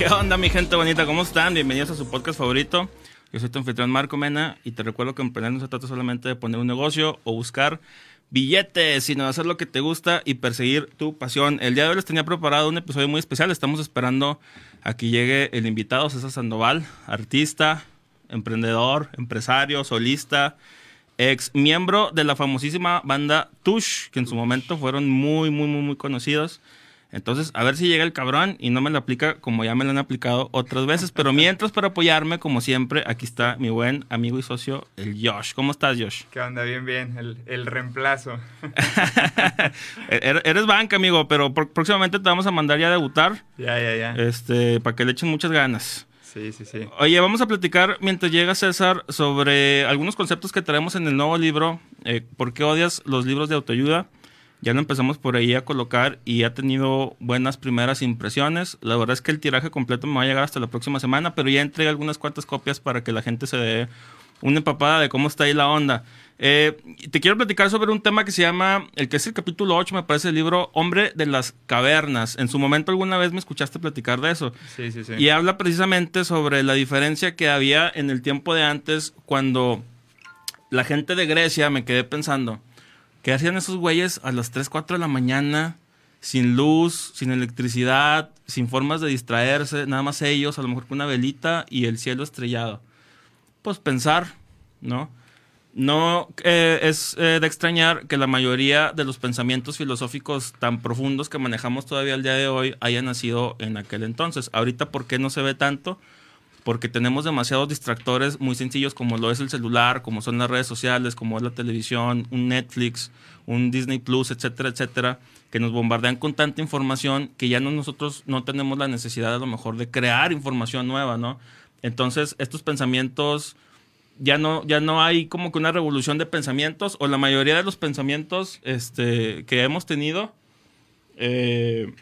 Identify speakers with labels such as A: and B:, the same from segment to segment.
A: ¿Qué onda, mi gente bonita? ¿Cómo están? Bienvenidos a su podcast favorito. Yo soy tu anfitrión Marco Mena y te recuerdo que emprender no se trata solamente de poner un negocio o buscar billetes, sino de hacer lo que te gusta y perseguir tu pasión. El día de hoy les tenía preparado un episodio muy especial. Estamos esperando a que llegue el invitado, César Sandoval, artista, emprendedor, empresario, solista, ex miembro de la famosísima banda Tush, que en su momento fueron muy, muy, muy, muy conocidos. Entonces, a ver si llega el cabrón y no me lo aplica como ya me lo han aplicado otras veces. Pero mientras, para apoyarme, como siempre, aquí está mi buen amigo y socio, el Josh. ¿Cómo estás, Josh?
B: ¿Qué onda? Bien, bien. El, el reemplazo.
A: Er, eres banca, amigo, pero próximamente te vamos a mandar ya a debutar.
B: Ya, ya, ya.
A: Este, para que le echen muchas ganas.
B: Sí, sí, sí.
A: Oye, vamos a platicar mientras llega César sobre algunos conceptos que traemos en el nuevo libro. Eh, ¿Por qué odias los libros de autoayuda? Ya lo empezamos por ahí a colocar y ha tenido buenas primeras impresiones. La verdad es que el tiraje completo me va a llegar hasta la próxima semana, pero ya entregué algunas cuantas copias para que la gente se dé una empapada de cómo está ahí la onda. Eh, te quiero platicar sobre un tema que se llama, el que es el capítulo 8, me parece el libro Hombre de las Cavernas. En su momento alguna vez me escuchaste platicar de eso.
B: Sí, sí, sí.
A: Y habla precisamente sobre la diferencia que había en el tiempo de antes cuando la gente de Grecia, me quedé pensando, ¿Qué hacían esos güeyes a las 3, 4 de la mañana? Sin luz, sin electricidad, sin formas de distraerse, nada más ellos, a lo mejor con una velita y el cielo estrellado. Pues pensar, ¿no? No eh, es eh, de extrañar que la mayoría de los pensamientos filosóficos tan profundos que manejamos todavía al día de hoy hayan nacido en aquel entonces. Ahorita, ¿por qué no se ve tanto? Porque tenemos demasiados distractores muy sencillos como lo es el celular, como son las redes sociales, como es la televisión, un Netflix, un Disney Plus, etcétera, etcétera, que nos bombardean con tanta información que ya no nosotros no tenemos la necesidad a lo mejor de crear información nueva, ¿no? Entonces, estos pensamientos ya no, ya no hay como que una revolución de pensamientos, o la mayoría de los pensamientos este, que hemos tenido eh,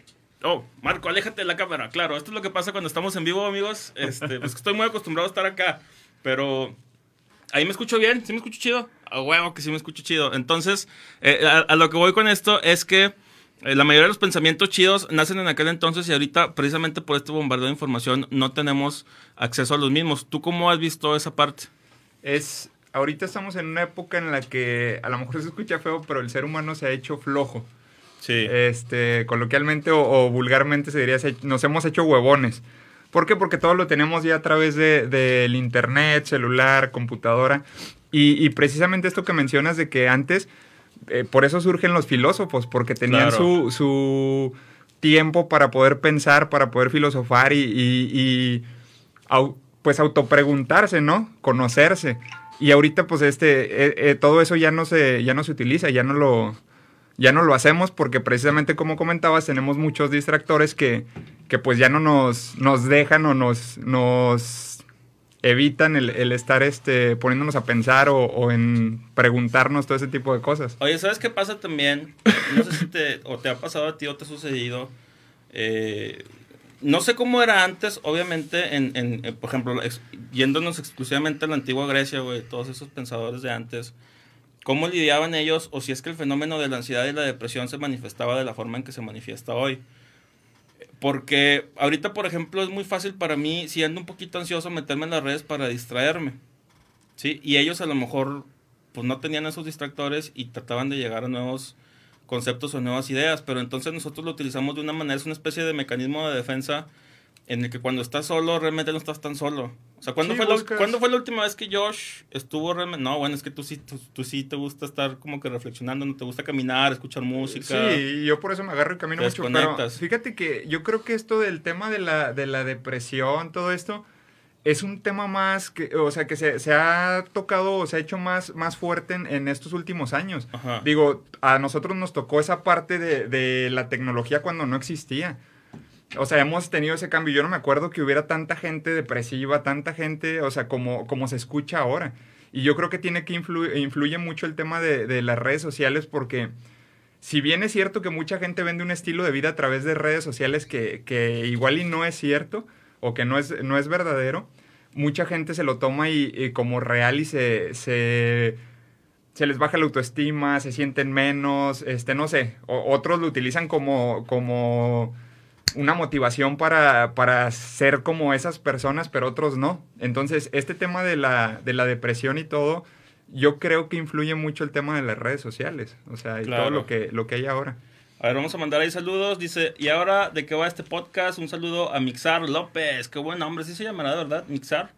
A: Oh, Marco, aléjate de la cámara. Claro, esto es lo que pasa cuando estamos en vivo, amigos. Este, pues estoy muy acostumbrado a estar acá, pero ahí me escucho bien, sí me escucho chido. A huevo que sí me escucho chido. Entonces, eh, a, lo que voy con esto es que eh, la mayoría de los pensamientos chidos nacen en aquel entonces y ahorita, precisamente por este bombardeo de información, no tenemos acceso a los mismos. ¿Tú cómo has visto esa parte?
B: Es, ahorita estamos en una época en la que a lo mejor se escucha feo, pero el ser humano se ha hecho flojo.
A: Sí.
B: Este, coloquialmente o, vulgarmente se diría, nos hemos hecho huevones. ¿Por qué? Porque todo lo tenemos ya a través del de, internet, celular, computadora. Y, precisamente esto que mencionas de que antes, eh, por eso surgen los filósofos, porque tenían su, su, tiempo para poder pensar, para poder filosofar y, y, pues autopreguntarse, ¿no? Conocerse. Y ahorita pues este, eh, eh, todo eso ya no se, ya no se utiliza, ya no lo, ya no lo hacemos porque precisamente como comentabas tenemos muchos distractores que, que pues ya no nos, nos dejan o nos, nos evitan el, estar este, poniéndonos a pensar o, en preguntarnos todo ese tipo de cosas.
A: Oye, ¿sabes qué pasa también? No sé si te, o te ha pasado a ti o te ha sucedido. Eh, no sé cómo era antes, obviamente, en, en, eh, por ejemplo, yéndonos exclusivamente a la antigua Grecia, güey, todos esos pensadores de antes cómo lidiaban ellos o si es que el fenómeno de la ansiedad y la depresión se manifestaba de la forma en que se manifiesta hoy. Porque ahorita, por ejemplo, es muy fácil para mí, si ando un poquito ansioso, meterme en las redes para distraerme. ¿sí? Y ellos a lo mejor pues no tenían esos distractores y trataban de llegar a nuevos conceptos o nuevas ideas, pero entonces nosotros lo utilizamos de una manera, es una especie de mecanismo de defensa en el que cuando estás solo realmente no estás tan solo. O sea, ¿cuándo, fue, la, fue la última vez que Josh estuvo realmente... No, bueno, es que tú sí, tú, sí te gusta estar como que reflexionando, no te gusta caminar, escuchar música.
B: Sí, yo por eso me agarro y camino mucho. Pero fíjate que yo creo que esto del tema de la, de la depresión, todo esto, es un tema más que, o sea, que se, se ha tocado o se ha hecho más, más fuerte en, en estos últimos años. Digo, a nosotros nos tocó esa parte de, de la tecnología cuando no existía. O sea, hemos tenido ese cambio. Yo no me acuerdo que hubiera tanta gente depresiva, tanta gente, o sea, como, como se escucha ahora. Y yo creo que tiene que influir, influye mucho el tema de, las redes sociales porque si bien es cierto que mucha gente vende un estilo de vida a través de redes sociales que, igual y no es cierto o que no es, no es verdadero, mucha gente se lo toma y, como real y se, se, se, les baja la autoestima, se sienten menos, este, no sé, otros lo utilizan como, como una motivación para, para ser como esas personas, pero otros no. Entonces, este tema de la, de la depresión y todo, yo creo que influye mucho el tema de las redes sociales, o sea, y todo lo que, lo que hay ahora.
A: A ver, vamos a mandar ahí saludos. Dice, ¿y ahora de qué va este podcast? Un saludo a Mixar López. Qué buen nombre, sí se llamará, ¿verdad? Mixar.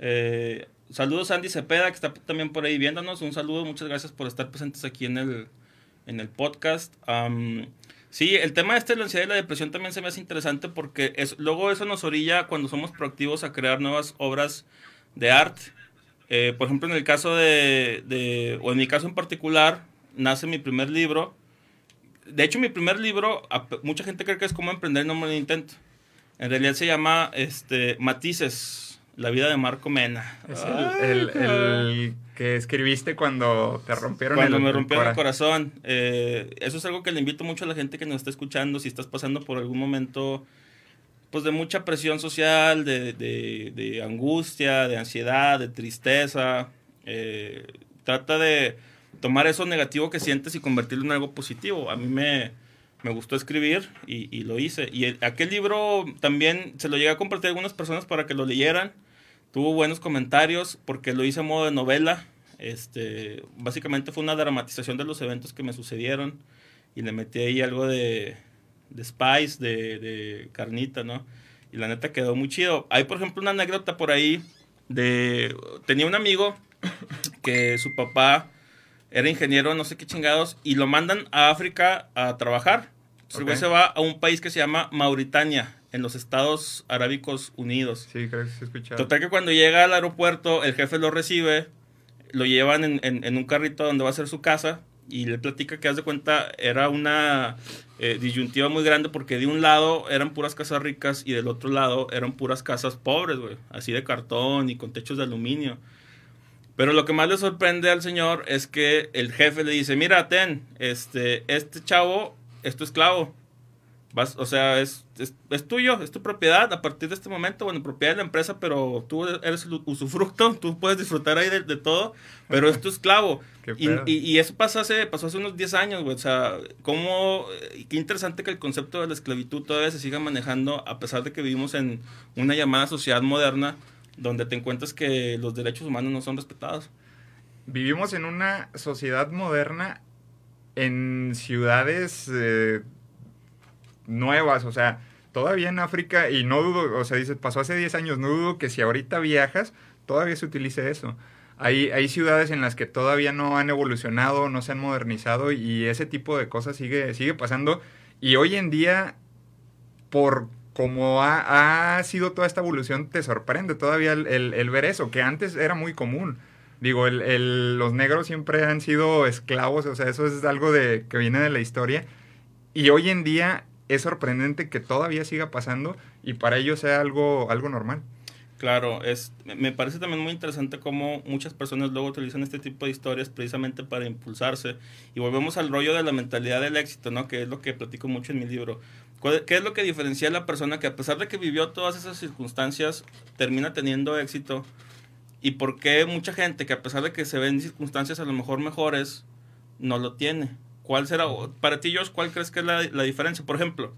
A: Eh, saludos a Andy Cepeda, que está también por ahí viéndonos. Un saludo, muchas gracias por estar presentes aquí en el, en el podcast. Sí, el tema este de la ansiedad y la depresión también se me hace interesante porque es, luego eso nos orilla cuando somos proactivos a crear nuevas obras de arte. Eh, por ejemplo, en el caso de, de, o en mi caso en particular, nace mi primer libro de hecho, mi primer libro, mucha gente cree que es como emprender no me lo intento. En realidad se llama este, Matices, la vida de Marco Mena.
B: Es el, que escribiste cuando te rompieron
A: cuando me rompieron el corazón. Eh, eso es algo que le invito mucho a la gente que nos está escuchando. Si estás pasando por algún momento pues de mucha presión social, de, de, angustia, de ansiedad, de tristeza, eh, trata de tomar eso negativo que sientes y convertirlo en algo positivo. A mí me, me gustó escribir y, y, lo hice. Y aquel libro también se lo llegué a compartir a algunas personas para que lo leyeran. Tuvo buenos comentarios porque lo hice a modo de novela. Este, básicamente fue una dramatización de los eventos que me sucedieron y le metí ahí algo de, de spice, de, de carnita, ¿no? Y la neta quedó muy chido. Hay, por ejemplo, una anécdota por ahí de... Tenía un amigo que su papá era ingeniero, no sé qué chingados, y lo mandan a África a trabajar. se va a un país que se llama Mauritania, en los Estados Arábicos Unidos.
B: Sí, creo que se escucha.
A: Total que cuando llega al aeropuerto, el jefe lo recibe, lo llevan en, un carrito donde va a ser su casa, y le platica que, haz de cuenta, era una eh, disyuntiva muy grande porque de un lado eran puras casas ricas y del otro lado eran puras casas pobres, güey, así de cartón y con techos de aluminio. Pero lo que más le sorprende al señor es que el jefe le dice, mira, ten, este, este chavo es tu esclavo. Vas, o sea, es, es, tuyo, es tu propiedad a partir de este momento, bueno, propiedad de la empresa, pero tú eres el usufructo, tú puedes disfrutar ahí de, todo, pero es tu esclavo. y, y, eso pasó hace, pasó hace unos 10 años, güey. O sea, cómo, qué interesante que el concepto de la esclavitud todavía se siga manejando a pesar de que vivimos en una llamada sociedad moderna donde te encuentras que los derechos humanos no son respetados.
B: Vivimos en una sociedad moderna en ciudades eh, nuevas, o sea, todavía en África, y no dudo, o sea, dice, pasó hace 10 años, no dudo que si ahorita viajas, todavía se utilice eso. Hay, hay ciudades en las que todavía no han evolucionado, no se han modernizado y ese tipo de cosas sigue, sigue pasando. Y hoy en día, por como ha, sido toda esta evolución, te sorprende todavía el, ver eso, que antes era muy común. Digo, los negros siempre han sido esclavos, o sea, eso es algo de, que viene de la historia. Y hoy en día es sorprendente que todavía siga pasando y para ellos sea algo, algo normal.
A: Claro, es, me parece también muy interesante cómo muchas personas luego utilizan este tipo de historias precisamente para impulsarse. Y volvemos al rollo de la mentalidad del éxito, ¿no? Que es lo que platico mucho en mi libro. ¿Qué es lo que diferencia a la persona que a pesar de que vivió todas esas circunstancias, termina teniendo éxito? ¿Y por qué mucha gente que a pesar de que se ven circunstancias a lo mejor mejores, no lo tiene? ¿Cuál será, para ti, Josh, cuál crees que es la, diferencia? Por ejemplo,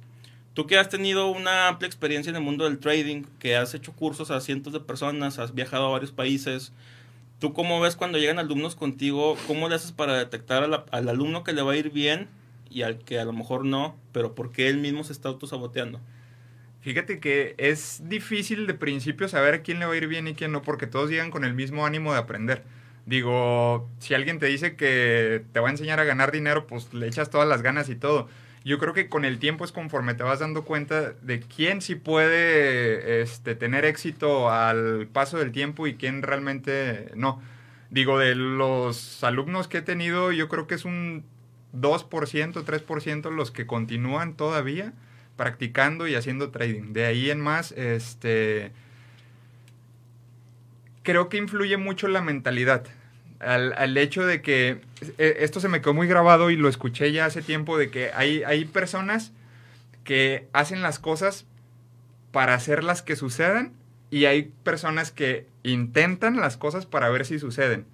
A: Tú que has tenido una amplia experiencia en el mundo del trading, que has hecho cursos a cientos de personas, has viajado a varios países, ¿tú cómo ves cuando llegan alumnos contigo? ¿Cómo le haces para detectar al alumno que le va a ir bien y al que a lo mejor no, pero por qué él mismo se está autosaboteando?
B: Fíjate que es difícil de principio saber quién le va a ir bien y quién no, porque todos llegan con el mismo ánimo de aprender. Digo, si alguien te dice que te va a enseñar a ganar dinero, pues le echas todas las ganas y todo yo creo que con el tiempo es conforme te vas dando cuenta de quién sí puede este, tener éxito al paso del tiempo y quién realmente no. Digo, de los alumnos que he tenido, yo creo que es un 2%, 3% los que continúan todavía practicando y haciendo trading. De ahí en más, este, creo que influye mucho la mentalidad al, hecho de que e, esto se me quedó muy grabado y lo escuché ya hace tiempo, de que hay, hay personas que hacen las cosas para hacerlas que sucedan y hay personas que intentan las cosas para ver si suceden.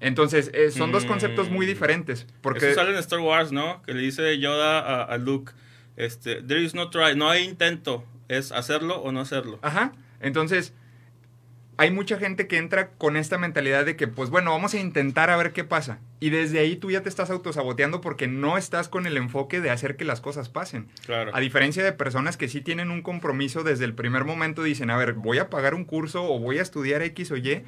B: Entonces, eh, son dos conceptos muy mm. diferentes. Porque...
A: Eso sale en Star Wars, ¿no? Que le dice Yoda a, Luke, Este, there is no try, no hay intento, es hacerlo o no hacerlo.
B: Ajá. Entonces, hay mucha gente que entra con esta mentalidad de que, pues bueno, vamos a intentar a ver qué pasa. Y desde ahí tú ya te estás autosaboteando porque no estás con el enfoque de hacer que las cosas pasen.
A: Claro.
B: A diferencia de personas que sí tienen un compromiso desde el primer momento, dicen, a ver, voy a pagar un curso o voy a estudiar X o Y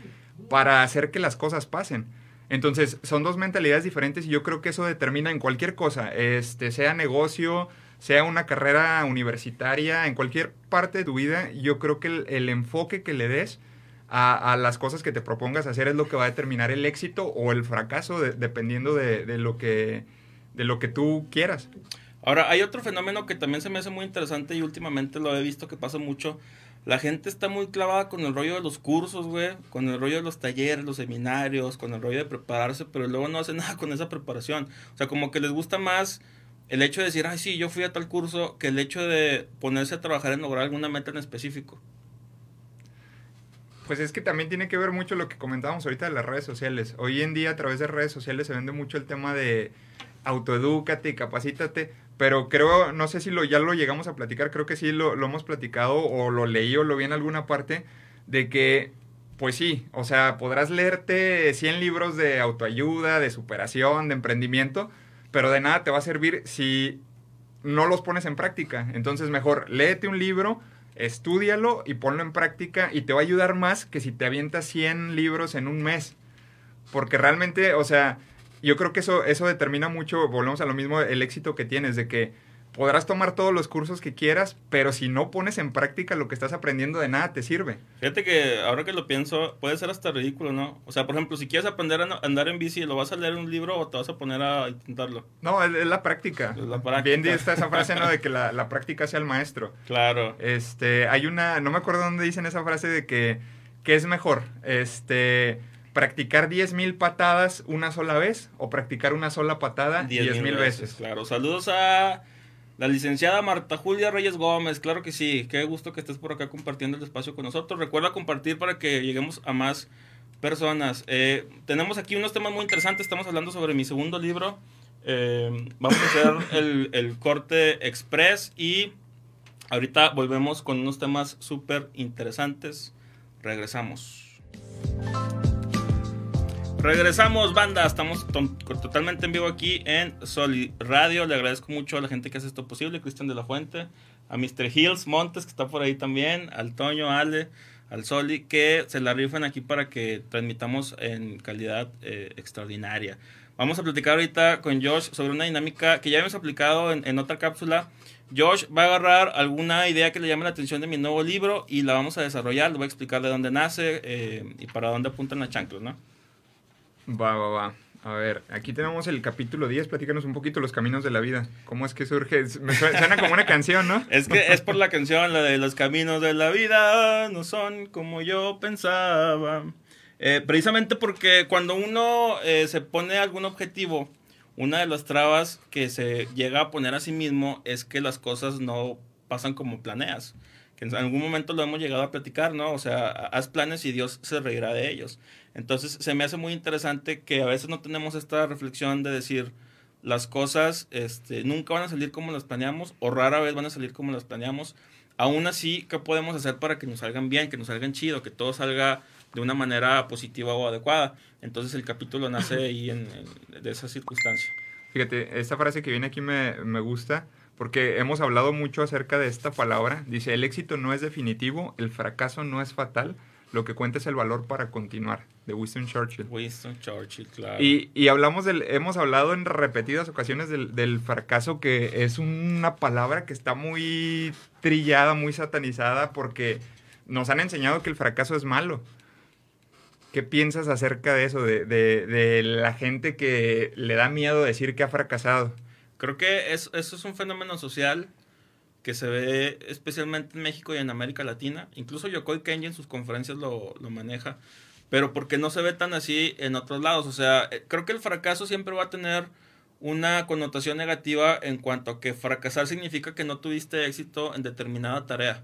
B: para hacer que las cosas pasen. Entonces, son dos mentalidades diferentes y yo creo que eso determina en cualquier cosa, este, sea negocio, sea una carrera universitaria, en cualquier parte de tu vida, yo creo que el, el enfoque que le des a, las cosas que te propongas hacer es lo que va a determinar el éxito o el fracaso, de, dependiendo de, de, lo que, de lo que tú quieras.
A: Ahora, hay otro fenómeno que también se me hace muy interesante y últimamente lo he visto que pasa mucho. La gente está muy clavada con el rollo de los cursos, güey, con el rollo de los talleres, los seminarios, con el rollo de prepararse, pero luego no hacen nada con esa preparación. O sea, como que les gusta más el hecho de decir, ay, sí, yo fui a tal curso, que el hecho de ponerse a trabajar en lograr alguna meta en específico.
B: Pues es que también tiene que ver mucho lo que comentábamos ahorita de las redes sociales. Hoy en día a través de redes sociales se vende mucho el tema de autoedúcate y capacítate, pero creo, no sé si lo, ya lo llegamos a platicar, creo que sí lo, lo hemos platicado o lo leí o lo vi en alguna parte, de que, pues sí, o sea, podrás leerte 100 libros de autoayuda, de superación, de emprendimiento, pero de nada te va a servir si no los pones en práctica. Entonces mejor léete un libro, estudialo y ponlo en práctica y te va a ayudar más que si te avientas 100 libros en un mes. Porque realmente, o sea, yo creo que eso, eso determina mucho, volvemos a lo mismo, el éxito que tienes, de que podrás tomar todos los cursos que quieras, pero si no pones en práctica lo que estás aprendiendo, de nada te sirve.
A: Fíjate que ahora que lo pienso, puede ser hasta ridículo, ¿no? O sea, por ejemplo, si quieres aprender a andar en bici, ¿lo vas a leer en un libro o te vas a poner a intentarlo?
B: No, es, es la práctica.
A: Es la práctica.
B: Bien está esa frase, ¿no? De que la, la, práctica sea el maestro.
A: Claro.
B: Este, hay una, no me acuerdo dónde dicen esa frase de que, ¿qué es mejor? Este practicar 10.000 patadas una sola vez o practicar una sola patada 10.000 veces. veces.
A: Claro, saludos a la licenciada Marta Julia Reyes Gómez, claro que sí, qué gusto que estés por acá compartiendo el espacio con nosotros. Recuerda compartir para que lleguemos a más personas. Eh, tenemos aquí unos temas muy interesantes, estamos hablando sobre mi segundo libro. Eh, vamos a hacer el, el corte express y ahorita volvemos con unos temas súper interesantes. Regresamos. Regresamos, banda. Estamos to totalmente en vivo aquí en Soli Radio. Le agradezco mucho a la gente que hace esto posible, Cristian de la Fuente, a Mr. Hills Montes, que está por ahí también, al Toño, Ale, al Soli, que se la rifan aquí para que transmitamos en calidad eh, extraordinaria. Vamos a platicar ahorita con Josh sobre una dinámica que ya hemos aplicado en, otra cápsula. Josh va a agarrar alguna idea que le llame la atención de mi nuevo libro y la vamos a desarrollar. Le voy a explicar de dónde nace eh, y para dónde apuntan las chanclas, ¿no?
B: Va, va, va. A ver, aquí tenemos el capítulo 10. Platícanos un poquito los caminos de la vida. ¿Cómo es que surge? Me suena como una canción, ¿no?
A: Es que es por la canción, la de los caminos de la vida no son como yo pensaba. Eh, precisamente porque cuando uno eh, se pone algún objetivo, una de las trabas que se llega a poner a sí mismo es que las cosas no pasan como planeas. Que en algún momento lo hemos llegado a platicar, ¿no? O sea, haz planes y Dios se reirá de ellos. Entonces se me hace muy interesante que a veces no tenemos esta reflexión de decir las cosas este, nunca van a salir como las planeamos o rara vez van a salir como las planeamos. Aún así, ¿qué podemos hacer para que nos salgan bien, que nos salgan chido, que todo salga de una manera positiva o adecuada? Entonces el capítulo nace ahí en, en, de esa circunstancia.
B: Fíjate, esta frase que viene aquí me, me gusta porque hemos hablado mucho acerca de esta palabra. Dice, el éxito no es definitivo, el fracaso no es fatal, lo que cuenta es el valor para continuar, de Winston Churchill.
A: Winston Churchill, claro.
B: Y, y hablamos del, hemos hablado en repetidas ocasiones del, del, fracaso, que es una palabra que está muy trillada, muy satanizada, porque nos han enseñado que el fracaso es malo. ¿Qué piensas acerca de eso, de, de, de la gente que le da miedo decir que ha fracasado?
A: Creo que es, eso es un fenómeno social que se ve especialmente en México y en América Latina. Incluso Yokoi Kenji en sus conferencias lo, lo maneja. Pero porque no se ve tan así en otros lados. O sea, creo que el fracaso siempre va a tener una connotación negativa en cuanto a que fracasar significa que no tuviste éxito en determinada tarea.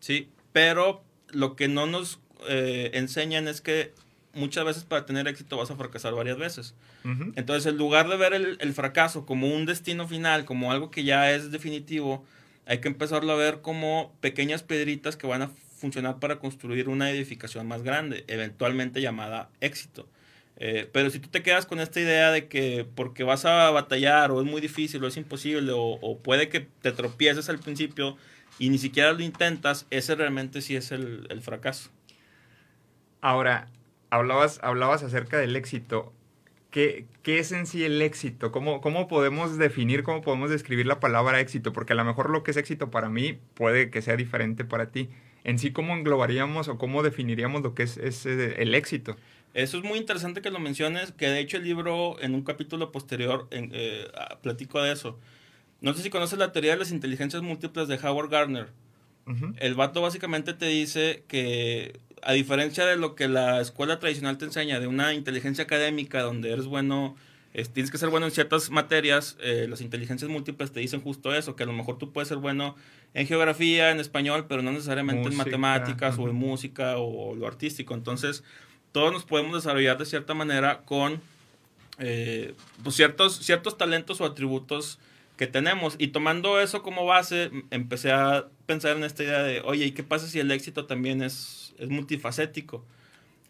A: Sí, pero lo que no nos eh, enseñan es que muchas veces para tener éxito vas a fracasar varias veces.
B: Ujú.
A: Entonces, en lugar de ver el, el fracaso como un destino final, como algo que ya es definitivo, hay que empezarlo a ver como pequeñas piedritas que van a funcionar para construir una edificación más grande, eventualmente llamada éxito. Eh, pero si tú te quedas con esta idea de que porque vas a batallar o es muy difícil o es imposible o, puede que te tropieces al principio y ni siquiera lo intentas, ese realmente sí es el, el fracaso.
B: Ahora, hablabas, hablabas acerca del éxito. ¿Qué, ¿Qué es en sí el éxito? ¿Cómo, ¿Cómo podemos definir, cómo podemos describir la palabra éxito? Porque a lo mejor lo que es éxito para mí puede que sea diferente para ti. En sí, ¿cómo englobaríamos o cómo definiríamos lo que es, es, el éxito?
A: Eso es muy interesante que lo menciones, que de hecho el libro en un capítulo posterior en, eh, platico de eso. No sé si conoces la teoría de las inteligencias múltiples de Howard Gardner. El vato básicamente te dice que a diferencia de lo que la escuela tradicional te enseña, de una inteligencia académica donde eres bueno, es- tienes que ser bueno en ciertas materias, eh, las inteligencias múltiples te dicen justo eso, que a lo mejor tú puedes ser bueno en geografía, en español, pero no necesariamente
B: Música,
A: en matemáticas o en música o, lo artístico. Entonces, todos nos podemos desarrollar de cierta manera con eh, pues ciertos, ciertos talentos o atributos que tenemos. Y tomando eso como base, empecé a pensar en esta idea de, oye, ¿y qué pasa si el éxito también es, es multifacético?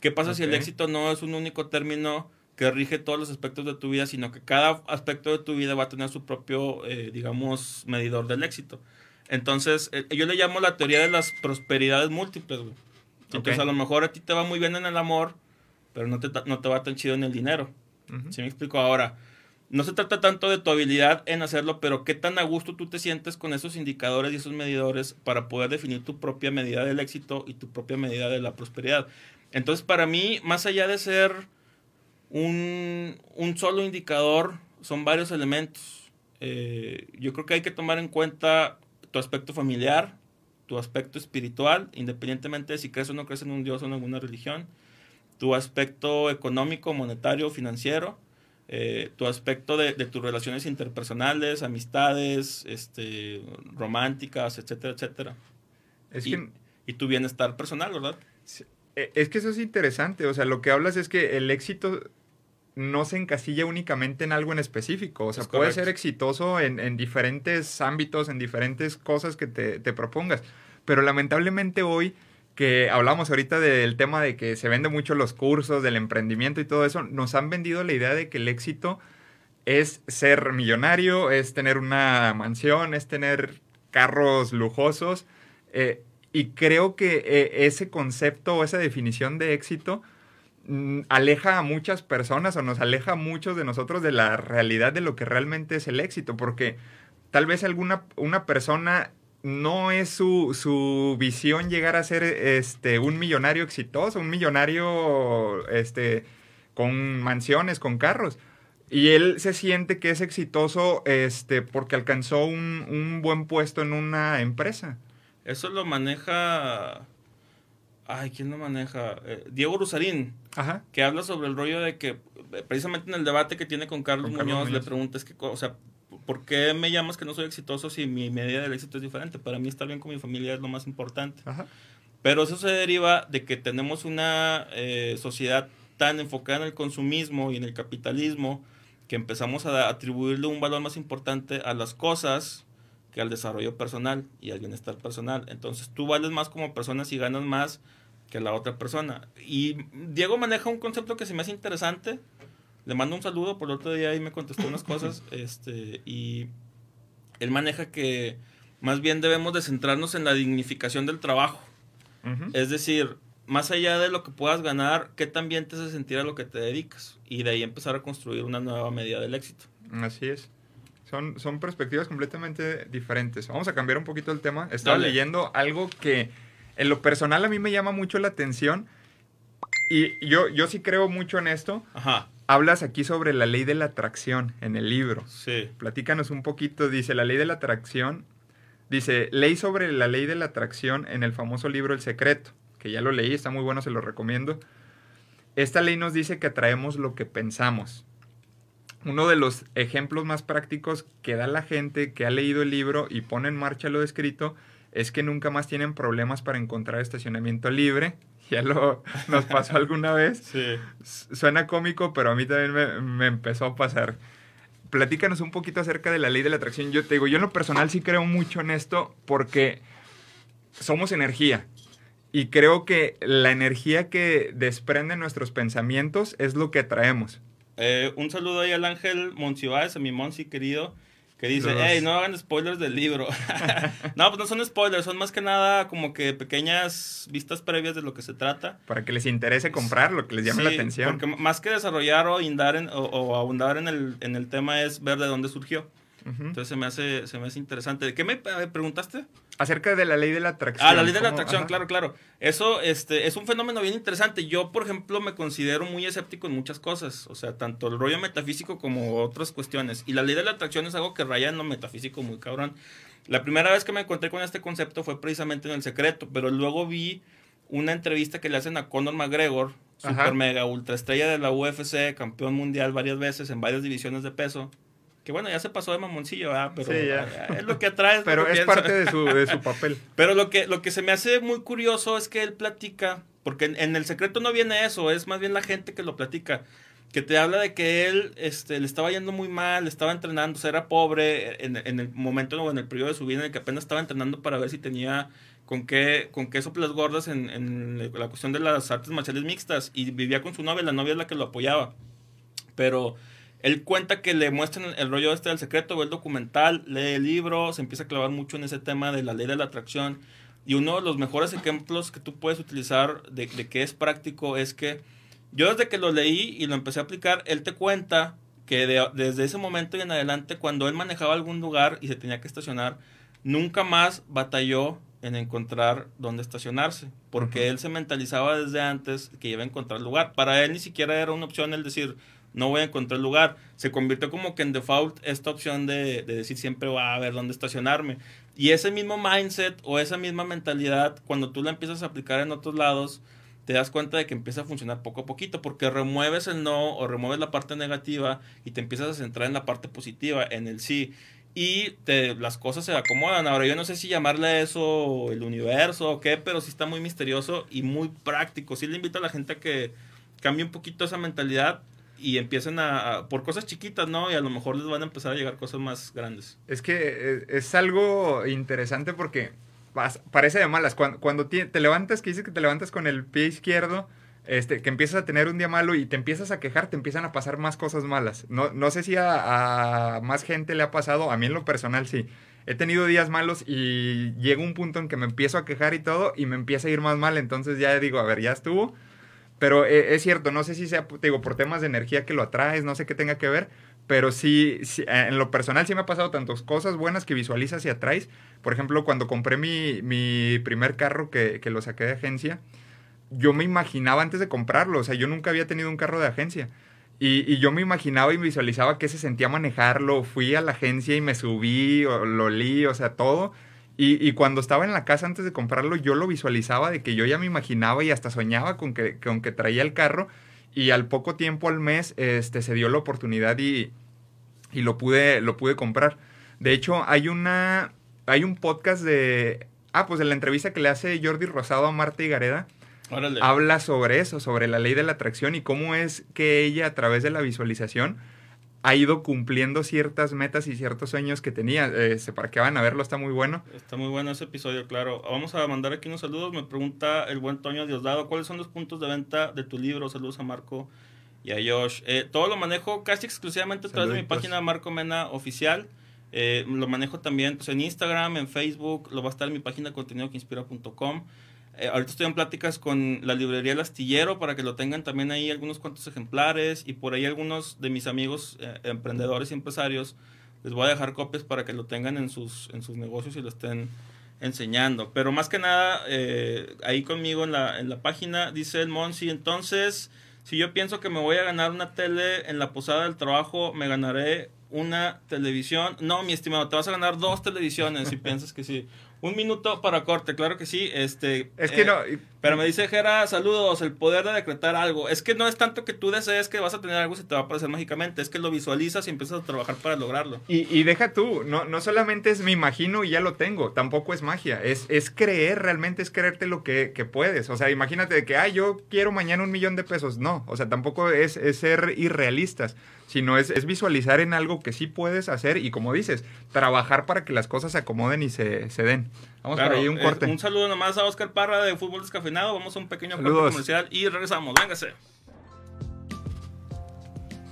A: ¿Qué pasa si el éxito no es un único término que rige todos los aspectos de tu vida, sino que cada aspecto de tu vida va a tener su propio, eh, digamos, medidor del éxito? Entonces, eh, yo le llamo la teoría de las prosperidades múltiples, güey. Entonces,
B: Ok.
A: a lo mejor a ti te va muy bien en el amor, pero no te, no te va tan chido en el dinero.
B: Ujú.
A: ¿Sí me explico? Ahora, no se trata tanto de tu habilidad en hacerlo, pero qué tan a gusto tú te sientes con esos indicadores y esos medidores para poder definir tu propia medida del éxito y tu propia medida de la prosperidad. Entonces, para mí, más allá de ser un, solo indicador, son varios elementos. Eh, yo creo que hay que tomar en cuenta tu aspecto familiar, tu aspecto espiritual, independientemente de si crees o no crees en un Dios o en alguna religión, tu aspecto económico, monetario, financiero, eh, tu aspecto de, de tus relaciones interpersonales, amistades, este, románticas, etcétera, etcétera.
B: Es
A: y,
B: que
A: y tu bienestar personal, ¿verdad?
B: Eh, Es que eso es interesante, o sea, lo que hablas es que el éxito no se encasilla únicamente en algo en específico, o sea,
A: Es
B: puede
A: correcto.
B: ser exitoso en, en diferentes ámbitos, en diferentes cosas que te, te propongas, pero lamentablemente hoy que hablamos ahorita del tema de que se vende mucho los cursos, del emprendimiento y todo eso, nos han vendido la idea de que el éxito es ser millonario, es tener una mansión, es tener carros lujosos. eh, y creo que eh, ese concepto o esa definición de éxito mm, aleja a muchas personas o nos aleja a muchos de nosotros de la realidad de lo que realmente es el éxito, porque tal vez alguna una persona no es su, su visión llegar a ser este, un millonario exitoso, un millonario este, con mansiones, con carros. Y él se siente que es exitoso este, porque alcanzó un, un buen puesto en una empresa.
A: Eso lo maneja... Ay, ¿quién lo maneja? Eh, Diego Rusarín,
B: Ajá.
A: que habla sobre el rollo de que, eh, precisamente en el debate que tiene con Carlos,
B: Con Carlos
A: Muñoz, le
B: Muñoz.
A: preguntas que, o sea, ¿por qué me llamas que no soy exitoso si mi medida del éxito es diferente? Para mí estar bien con mi familia es lo más importante.
B: Ajá.
A: Pero eso se deriva de que tenemos una eh, sociedad tan enfocada en el consumismo y en el capitalismo que empezamos a atribuirle un valor más importante a las cosas que al desarrollo personal y al bienestar personal. Entonces tú vales más como persona si ganas más que la otra persona. Y Diego maneja un concepto que se me hace interesante. Le mando un saludo, por el otro día ahí me contestó unas cosas. este Y él maneja que más bien debemos de centrarnos en la dignificación del trabajo. Es decir, más allá de lo que puedas ganar, ¿qué también te hace sentir a lo que te dedicas? Y de ahí empezar a construir una nueva medida del éxito.
B: Así es. Son, son perspectivas completamente diferentes. Vamos a cambiar un poquito el tema. Estaba
A: Dale.
B: leyendo algo que en lo personal a mí me llama mucho la atención. Y yo, yo sí creo mucho en esto.
A: Ajá,
B: Hablas aquí sobre la ley de la atracción en el libro.
A: sí.
B: Platícanos un poquito. Dice, la ley de la atracción. Dice, ley sobre la ley de la atracción en el famoso libro El Secreto, que ya lo leí, está muy bueno, se lo recomiendo. Esta ley nos dice que atraemos lo que pensamos. Uno de los ejemplos más prácticos que da la gente que ha leído el libro y pone en marcha lo escrito es que nunca más tienen problemas para encontrar estacionamiento libre ya lo nos pasó alguna vez.
A: Sí.
B: Suena cómico, pero a mí también me, me empezó a pasar. Platícanos un poquito acerca de la ley de la atracción. Yo te digo, yo en lo personal sí creo mucho en esto porque somos energía. Y creo que la energía que desprenden nuestros pensamientos es lo que atraemos.
A: Eh, un saludo ahí al Ángel Monsiváis, a mi Monsi querido, que dice,
B: Los-
A: hey, no hagan spoilers del libro. no, pues no son spoilers, son más que nada como que pequeñas vistas previas de lo que se trata.
B: Para que les interese comprar, lo que les llame la atención.
A: Porque más que desarrollar o, indar en- o, o ahondar en el, en el tema es ver de dónde surgió. Entonces se me hace, se me hace interesante. ¿De qué me preguntaste?
B: Acerca de la ley de la atracción.
A: Ah, la ley de la atracción,
B: Ajá.
A: claro, claro. Eso este, es un fenómeno bien interesante. Yo, por ejemplo, me considero muy escéptico en muchas cosas. O sea, tanto el rollo metafísico como otras cuestiones. Y la ley de la atracción es algo que raya en lo metafísico muy cabrón. La primera vez que me encontré con este concepto fue precisamente en El Secreto, pero luego vi una entrevista que le hacen a Conor McGregor,
B: Ajá.
A: super mega ultra estrella de la UFC, campeón mundial varias veces en varias divisiones de peso. Que bueno, ya se pasó de mamoncillo, ¿verdad? Pero
B: Sí, ya.
A: es lo que atrae.
B: Pero es parte de su, de su papel.
A: Pero lo que, lo que se me hace muy curioso es que él platica, porque en, en el secreto no viene eso, es más bien la gente que lo platica, que te habla de que él este, le estaba yendo muy mal, estaba entrenando, o sea, era pobre en, en el momento o en el periodo de su vida en el que apenas estaba entrenando para ver si tenía con qué, con qué soplas gordas en, en la cuestión de las artes marciales mixtas y vivía con su novia, la novia es la que lo apoyaba. Pero él cuenta que le muestran el rollo este del secreto, ve el documental, lee el libro, se empieza a clavar mucho en ese tema de la ley de la atracción. Y uno de los mejores ejemplos que tú puedes utilizar de, de que es práctico es que yo desde que lo leí y lo empecé a aplicar, él te cuenta que de- desde ese momento y en adelante, cuando él manejaba algún lugar y se tenía que estacionar, nunca más batalló en encontrar dónde estacionarse, porque él se mentalizaba desde antes que iba a encontrar lugar. Para él ni siquiera era una opción el decir, no voy a encontrar lugar. Se convirtió como que en default esta opción de, de decir siempre va a ver dónde estacionarme. Y ese mismo mindset o esa misma mentalidad, cuando tú la empiezas a aplicar en otros lados, te das cuenta de que empieza a funcionar poco a poquito, porque remueves el no o remueves la parte negativa y te empiezas a centrar en la parte positiva, en el sí. Y te, las cosas se acomodan. Ahora, yo no sé si llamarle eso el universo o qué, pero sí está muy misterioso y muy práctico. Sí le invito a la gente a que cambie un poquito esa mentalidad y empiecen a, por cosas chiquitas, ¿no? Y a lo mejor les van a empezar a llegar cosas más grandes.
B: Es que eh, es algo interesante porque vas- parece de malas. Cuando, cuando te levantas, que dices que te levantas con el pie izquierdo, este, que empiezas a tener un día malo y te empiezas a quejar, te empiezan a pasar más cosas malas. No, no sé si a, a más gente le ha pasado, a mí en lo personal sí. He tenido días malos y llega un punto en que me empiezo a quejar y todo y me empieza a ir más mal, entonces ya digo, a ver, ya estuvo. Pero eh, es cierto, no sé si sea, te digo, por temas de energía que lo atraes, no sé qué tenga que ver, pero sí, eh, en lo personal sí me ha pasado tantas cosas buenas que visualizas y atraes. Por ejemplo, cuando compré mi, mi primer carro que, que lo saqué de agencia, yo me imaginaba antes de comprarlo, o sea, yo nunca había tenido un carro de agencia. Y, y yo me imaginaba y visualizaba que se sentía manejarlo. Fui a la agencia y me subí, o lo olí, o sea, todo. Y, y cuando estaba en la casa antes de comprarlo, yo lo visualizaba de que yo ya me imaginaba y hasta soñaba con que, con que traía el carro. Y al poco tiempo, al mes, este, se dio la oportunidad y, y lo pude, lo pude comprar. De hecho, hay una. Hay un podcast de. Ah, pues de la entrevista que le hace Jordi Rosado a Marta Gareda
A: Órale.
B: habla sobre eso, sobre la ley de la atracción y cómo es que ella a través de la visualización ha ido cumpliendo ciertas metas y ciertos sueños que tenía. Eh, se para que van a verlo, está muy bueno.
A: Está muy bueno ese episodio, claro. Vamos a mandar aquí unos saludos. Me pregunta el buen Toño Diosdado, ¿cuáles son los puntos de venta de tu libro? Saludos a Marco y a Josh. Eh, todo lo manejo casi exclusivamente a través de mi página Marco Mena Oficial. Eh, lo manejo también pues, en Instagram, en Facebook, lo va a estar en mi página contenidoqueinspira.com. Eh, ahorita estoy en pláticas con la librería El Astillero para que lo tengan también ahí algunos cuantos ejemplares y por ahí algunos de mis amigos eh, emprendedores y empresarios les voy a dejar copias para que lo tengan en sus, en sus negocios y lo estén enseñando. Pero más que nada, eh, ahí conmigo en la, en la página dice el Monsi, entonces, si yo pienso que me voy a ganar una tele en la posada del trabajo, me ganaré una televisión. No, mi estimado, te vas a ganar dos televisiones si piensas que sí. Un minuto para corte, claro que sí. Este,
B: Es que
A: eh,
B: no.
A: Pero me dice Jera, saludos, el poder de decretar algo. Es que no es tanto que tú desees que vas a tener algo y se te va a aparecer mágicamente, es que lo visualizas y empiezas a trabajar para lograrlo.
B: Y, y deja tú, no, no solamente es me imagino y ya lo tengo, tampoco es magia, es, es creer, realmente es creerte lo que, que puedes. O sea, imagínate de que, ay, yo quiero mañana un millón de pesos. No, o sea, tampoco es, es ser irrealistas, sino es, es visualizar en algo que sí puedes hacer y como dices, trabajar para que las cosas se acomoden y se, se den. Vamos
A: Claro,
B: por ahí un
A: eh,
B: corte.
A: un saludo nomás a Oscar Parra de Fútbol Descafeinado. Vamos a un pequeño corte comercial y regresamos. Véngase.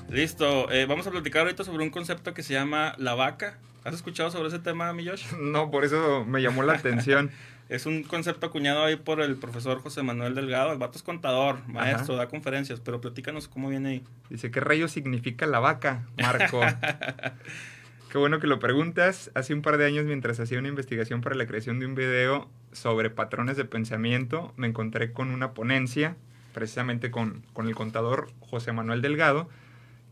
A: Listo. eh, vamos a platicar ahorita sobre un concepto que se llama la vaca. ¿Has escuchado sobre ese tema, mi Josh?
B: No, por eso me llamó la atención.
A: Es un concepto acuñado ahí por el profesor José Manuel Delgado. El vato es contador, maestro, da conferencias, pero platícanos cómo viene ahí.
B: Dice, ¿qué rayos significa la vaca, Marco? Qué bueno que lo preguntas. Hace un par de años, mientras hacía una investigación para la creación de un video sobre patrones de pensamiento, me encontré con una ponencia, precisamente con, con el contador José Manuel Delgado,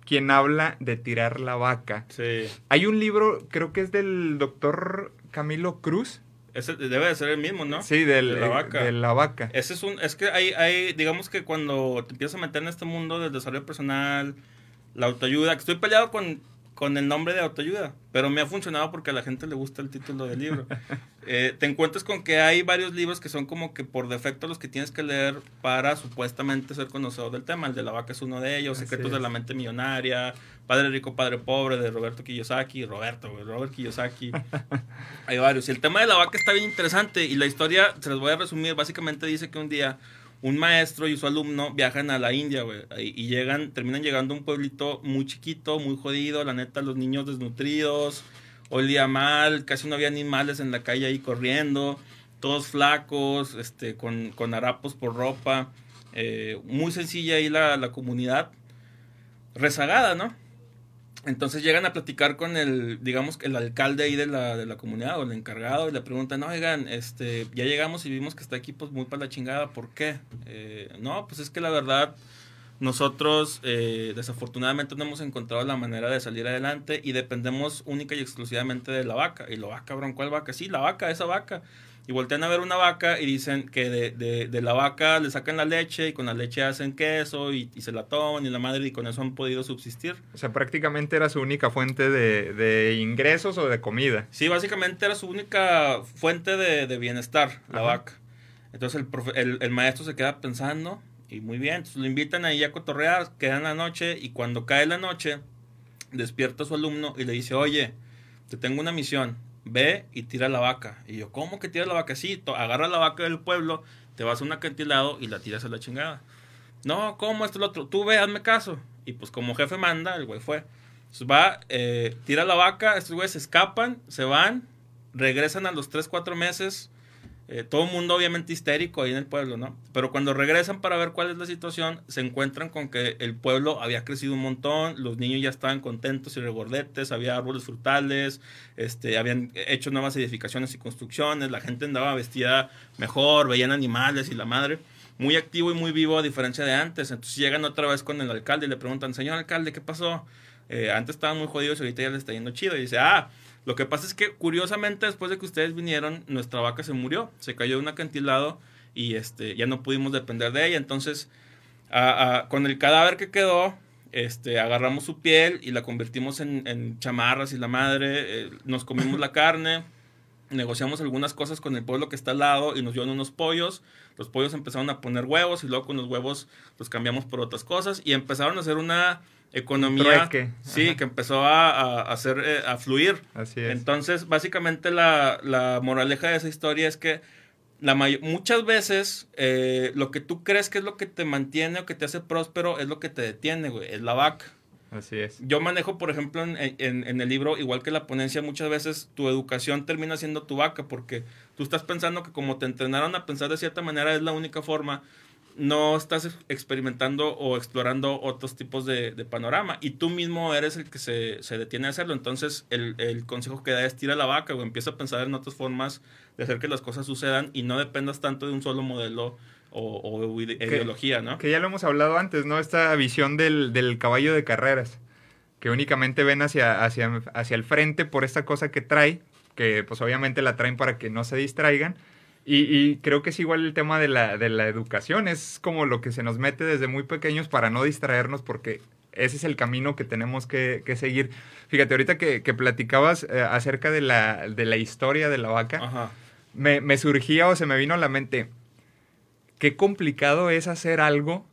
B: quien habla de tirar la vaca.
A: Sí.
B: Hay un libro, creo que es del doctor Camilo Cruz.
A: Ese debe de ser el mismo, ¿no?
B: Sí, del,
A: De la vaca.
B: de la vaca.
A: Ese es un, es que hay, hay, digamos que cuando te empiezas a meter en este mundo del desarrollo personal, la autoayuda, que estoy peleado con, con el nombre de autoayuda, pero me ha funcionado porque a la gente le gusta el título del libro. Eh, te encuentras con que hay varios libros que son como que por defecto los que tienes que leer para supuestamente ser conocedor del tema. El de la vaca es uno de ellos,
B: Así
A: Secretos
B: es.
A: de la mente millonaria, Padre rico, Padre pobre de Roberto Kiyosaki, Roberto, Robert Kiyosaki. Hay varios. Y el tema de la vaca está bien interesante y la historia, se los voy a resumir, básicamente dice que un día un maestro y su alumno viajan a la India, güey, y llegan, terminan llegando a un pueblito muy chiquito, muy jodido, la neta, los niños desnutridos, olía mal, casi no había animales en la calle ahí corriendo, todos flacos, este, con, con harapos por ropa, eh, muy sencilla ahí la, la comunidad, rezagada, ¿no? Entonces llegan a platicar con el, digamos, el alcalde ahí de la, de la comunidad o el encargado y le preguntan, oigan, este, ya llegamos y vimos que está aquí pues muy para la chingada, ¿por qué? Eh, no, pues es que la verdad, nosotros eh, desafortunadamente no hemos encontrado la manera de salir adelante y dependemos única y exclusivamente de la vaca. Y lo va, cabrón, ¿cuál vaca? Sí, la vaca, esa vaca. Y voltean a ver una vaca y dicen que de, de, de la vaca le sacan la leche y con la leche hacen queso y, y se la toman y la madre y con eso han podido subsistir.
B: O sea, prácticamente era su única fuente de, de ingresos o de comida.
A: Sí, básicamente era su única fuente de, de bienestar, la
B: Ajá.
A: vaca. Entonces el, profe- el, el maestro se queda pensando y muy bien, entonces lo invitan ahí a cotorrear, quedan la noche y cuando cae la noche despierta a su alumno y le dice, oye, te tengo una misión, ve y tira la vaca. Y yo, ¿cómo que tira la vaca? Sí, agarra la vaca del pueblo, te vas a un acantilado y la tiras a la chingada. No, ¿cómo esto lo otro? Tú ve, hazme caso. Y pues como jefe manda, el güey fue. Entonces va, eh, tira la vaca, estos güeyes se escapan, se van, regresan a los 3, 4 meses. Eh, todo el mundo obviamente histérico ahí en el pueblo, ¿no? Pero cuando regresan para ver cuál es la situación, se encuentran con que el pueblo había crecido un montón, los niños ya estaban contentos y regordetes, había árboles frutales, este, habían hecho nuevas edificaciones y construcciones, la gente andaba vestida mejor, veían animales y la madre muy activo y muy vivo a diferencia de antes. Entonces llegan otra vez con el alcalde y le preguntan, señor alcalde, ¿qué pasó? Eh, antes estaban muy jodidos y ahorita ya les está yendo chido. Y dice, ah, lo que pasa es que curiosamente después de que ustedes vinieron, nuestra vaca se murió, se cayó de un acantilado y este, ya no pudimos depender de ella. Entonces, con el cadáver que quedó, este, agarramos su piel y la convertimos en, en chamarras y la madre, eh, nos comimos la carne, negociamos algunas cosas con el pueblo que está al lado y nos dieron unos pollos. Los pollos empezaron a poner huevos y luego con los huevos los cambiamos por otras cosas y empezaron a hacer una economía sí que empezó a, a, a hacer eh, a fluir
B: Así es.
A: entonces básicamente la, la moraleja de esa historia es que la muchas veces eh, lo que tú crees que es lo que te mantiene o que te hace próspero es lo que te detiene güey es la vaca
B: Así es.
A: yo manejo, por ejemplo, en, en- en el libro, igual que la ponencia, muchas veces tu educación termina siendo tu vaca, porque tú estás pensando que como te entrenaron a pensar de cierta manera es la única forma, no estás ex- experimentando o explorando otros tipos de, de panorama, y tú mismo eres el que se, se detiene a hacerlo. Entonces, el, el consejo que da es tira la vaca o empieza a pensar en otras formas de hacer que las cosas sucedan y no dependas tanto de un solo modelo o, o ide- ideología, ¿no?
B: Que ya lo hemos hablado antes, ¿no? Esta visión del, del caballo de carreras, que únicamente ven hacia, hacia, hacia el frente por esta cosa que trae, que pues obviamente la traen para que no se distraigan. Y, creo que es igual el tema de la, de la educación, es como lo que se nos mete desde muy pequeños para no distraernos porque ese es el camino que tenemos que, seguir. Fíjate, ahorita que, platicabas eh, acerca de la, de la historia de la vaca, Me, me surgía o se me vino a la mente, qué complicado es hacer algo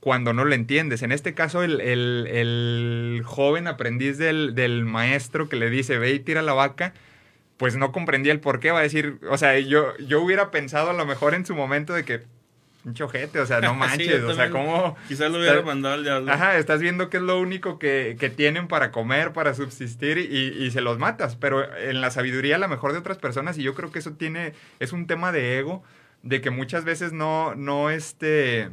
B: cuando no lo entiendes. En este caso, el, joven aprendiz del, maestro que le dice, ve y tira la vaca, pues no comprendía el por qué. Va a decir, o sea, yo, yo hubiera pensado a lo mejor en su momento de que, un chojete, o sea, no manches, o sea, ¿cómo?
A: Quizás lo hubiera mandado al diablo.
B: Ajá, estás viendo que es lo único que, tienen para comer, para subsistir y, y, se los matas. Pero en la sabiduría, a lo mejor de otras personas, y yo creo que eso tiene, es un tema de ego, de que muchas veces no, no, este